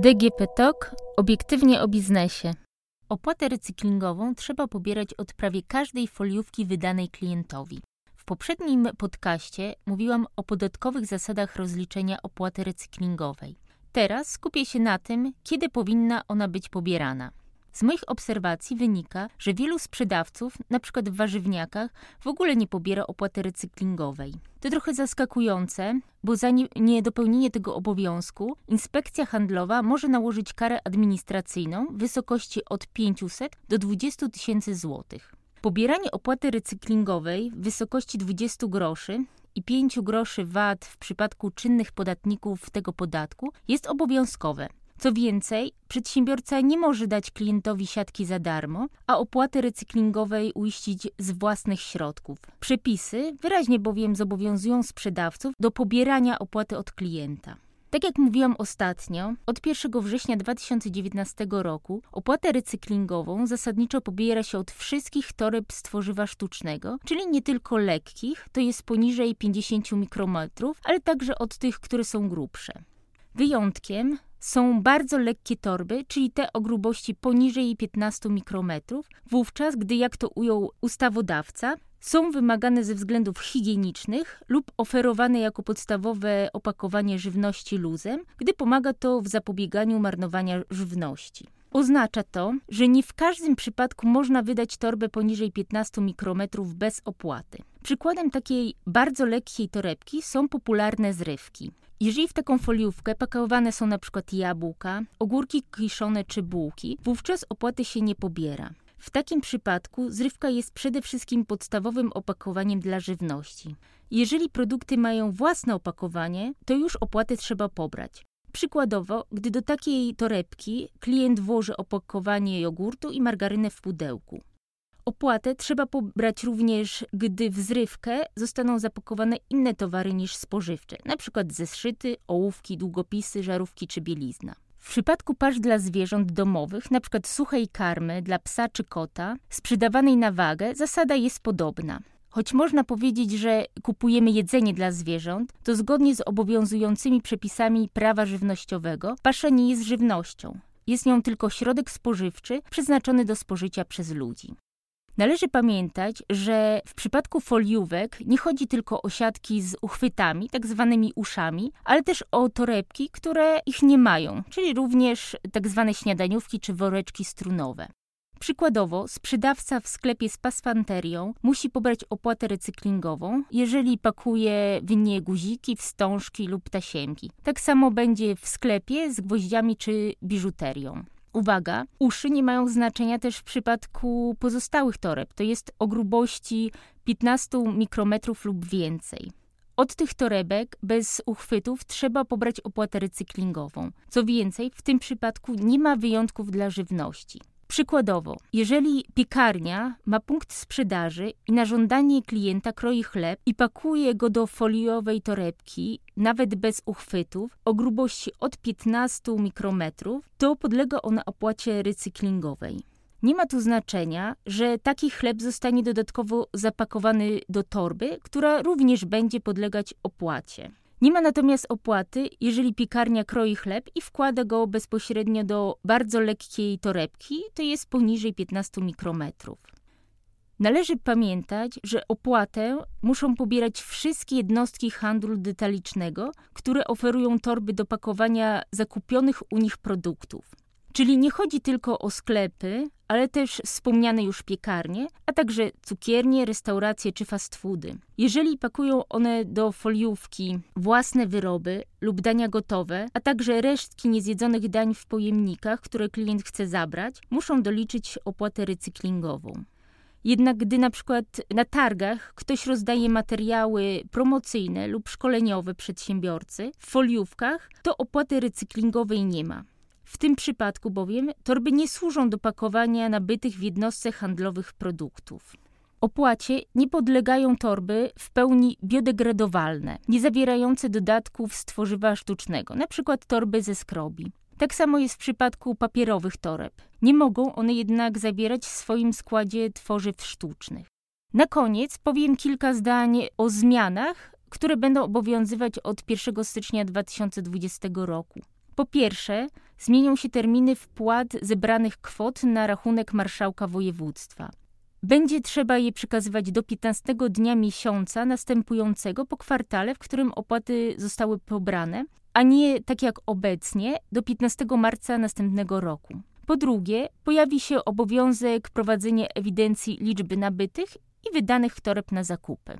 DGP Talk obiektywnie o biznesie. Opłatę recyklingową trzeba pobierać od prawie każdej foliówki wydanej klientowi. W poprzednim podcaście mówiłam o podatkowych zasadach rozliczenia opłaty recyklingowej. Teraz skupię się na tym, kiedy powinna ona być pobierana. Z moich obserwacji wynika, że wielu sprzedawców, np. w warzywniakach, w ogóle nie pobiera opłaty recyklingowej. To trochę zaskakujące, bo za niedopełnienie tego obowiązku inspekcja handlowa może nałożyć karę administracyjną w wysokości od 500 do 20 tysięcy złotych. Pobieranie opłaty recyklingowej w wysokości 20 groszy i 5 groszy VAT w przypadku czynnych podatników tego podatku jest obowiązkowe. Co więcej, przedsiębiorca nie może dać klientowi siatki za darmo, a opłaty recyklingowej uiścić z własnych środków. Przepisy wyraźnie bowiem zobowiązują sprzedawców do pobierania opłaty od klienta. Tak jak mówiłam ostatnio, od 1 września 2019 roku opłatę recyklingową zasadniczo pobiera się od wszystkich toreb z tworzywa sztucznego, czyli nie tylko lekkich, to jest poniżej 50 mikrometrów, ale także od tych, które są grubsze. Wyjątkiem są bardzo lekkie torby, czyli te o grubości poniżej 15 mikrometrów, wówczas gdy, jak to ujął ustawodawca, są wymagane ze względów higienicznych lub oferowane jako podstawowe opakowanie żywności luzem, gdy pomaga to w zapobieganiu marnowania żywności. Oznacza to, że nie w każdym przypadku można wydać torbę poniżej 15 mikrometrów bez opłaty. Przykładem takiej bardzo lekkiej torebki są popularne zrywki. Jeżeli w taką foliówkę pakowane są na przykład jabłka, ogórki kiszone czy bułki, wówczas opłaty się nie pobiera. W takim przypadku zrywka jest przede wszystkim podstawowym opakowaniem dla żywności. Jeżeli produkty mają własne opakowanie, to już opłaty trzeba pobrać. Przykładowo, gdy do takiej torebki klient włoży opakowanie jogurtu i margarynę w pudełku. Opłatę trzeba pobrać również, gdy w zrywkę zostaną zapakowane inne towary niż spożywcze, np. zeszyty, ołówki, długopisy, żarówki czy bielizna. W przypadku pasz dla zwierząt domowych, np. suchej karmy dla psa czy kota, sprzedawanej na wagę, zasada jest podobna. Choć można powiedzieć, że kupujemy jedzenie dla zwierząt, to zgodnie z obowiązującymi przepisami prawa żywnościowego, pasza nie jest żywnością. Jest nią tylko środek spożywczy przeznaczony do spożycia przez ludzi. Należy pamiętać, że w przypadku foliówek nie chodzi tylko o siatki z uchwytami, tak zwanymi uszami, ale też o torebki, które ich nie mają, czyli również tak zwane śniadaniówki czy woreczki strunowe. Przykładowo, sprzedawca w sklepie z pasfanterią musi pobrać opłatę recyklingową, jeżeli pakuje w nie guziki, wstążki lub tasiemki. Tak samo będzie w sklepie z gwoździami czy biżuterią. Uwaga, uszy nie mają znaczenia też w przypadku pozostałych toreb, to jest o grubości 15 mikrometrów lub więcej. Od tych torebek bez uchwytów trzeba pobrać opłatę recyklingową. Co więcej, w tym przypadku nie ma wyjątków dla żywności. Przykładowo, jeżeli piekarnia ma punkt sprzedaży i na żądanie klienta kroi chleb i pakuje go do foliowej torebki, nawet bez uchwytów, o grubości od 15 mikrometrów, to podlega ona opłacie recyklingowej. Nie ma tu znaczenia, że taki chleb zostanie dodatkowo zapakowany do torby, która również będzie podlegać opłacie. Nie ma natomiast opłaty, jeżeli piekarnia kroi chleb i wkłada go bezpośrednio do bardzo lekkiej torebki, to jest poniżej 15 mikrometrów. Należy pamiętać, że opłatę muszą pobierać wszystkie jednostki handlu detalicznego, które oferują torby do pakowania zakupionych u nich produktów. Czyli nie chodzi tylko o sklepy, ale też wspomniane już piekarnie, a także cukiernie, restauracje czy fast foody. Jeżeli pakują one do foliówki własne wyroby lub dania gotowe, a także resztki niezjedzonych dań w pojemnikach, które klient chce zabrać, muszą doliczyć opłatę recyklingową. Jednak gdy na przykład na targach ktoś rozdaje materiały promocyjne lub szkoleniowe przedsiębiorcy w foliówkach, to opłaty recyklingowej nie ma. W tym przypadku bowiem torby nie służą do pakowania nabytych w jednostce handlowych produktów. Opłacie nie podlegają torby w pełni biodegradowalne, nie zawierające dodatków z tworzywa sztucznego, np. torby ze skrobi. Tak samo jest w przypadku papierowych toreb. Nie mogą one jednak zawierać w swoim składzie tworzyw sztucznych. Na koniec powiem kilka zdań o zmianach, które będą obowiązywać od 1 stycznia 2020 roku. Po pierwsze, zmienią się terminy wpłat zebranych kwot na rachunek marszałka województwa. Będzie trzeba je przekazywać do 15 dnia miesiąca następującego po kwartale, w którym opłaty zostały pobrane, a nie tak jak obecnie do 15 marca następnego roku. Po drugie, pojawi się obowiązek prowadzenia ewidencji liczby nabytych i wydanych toreb na zakupy.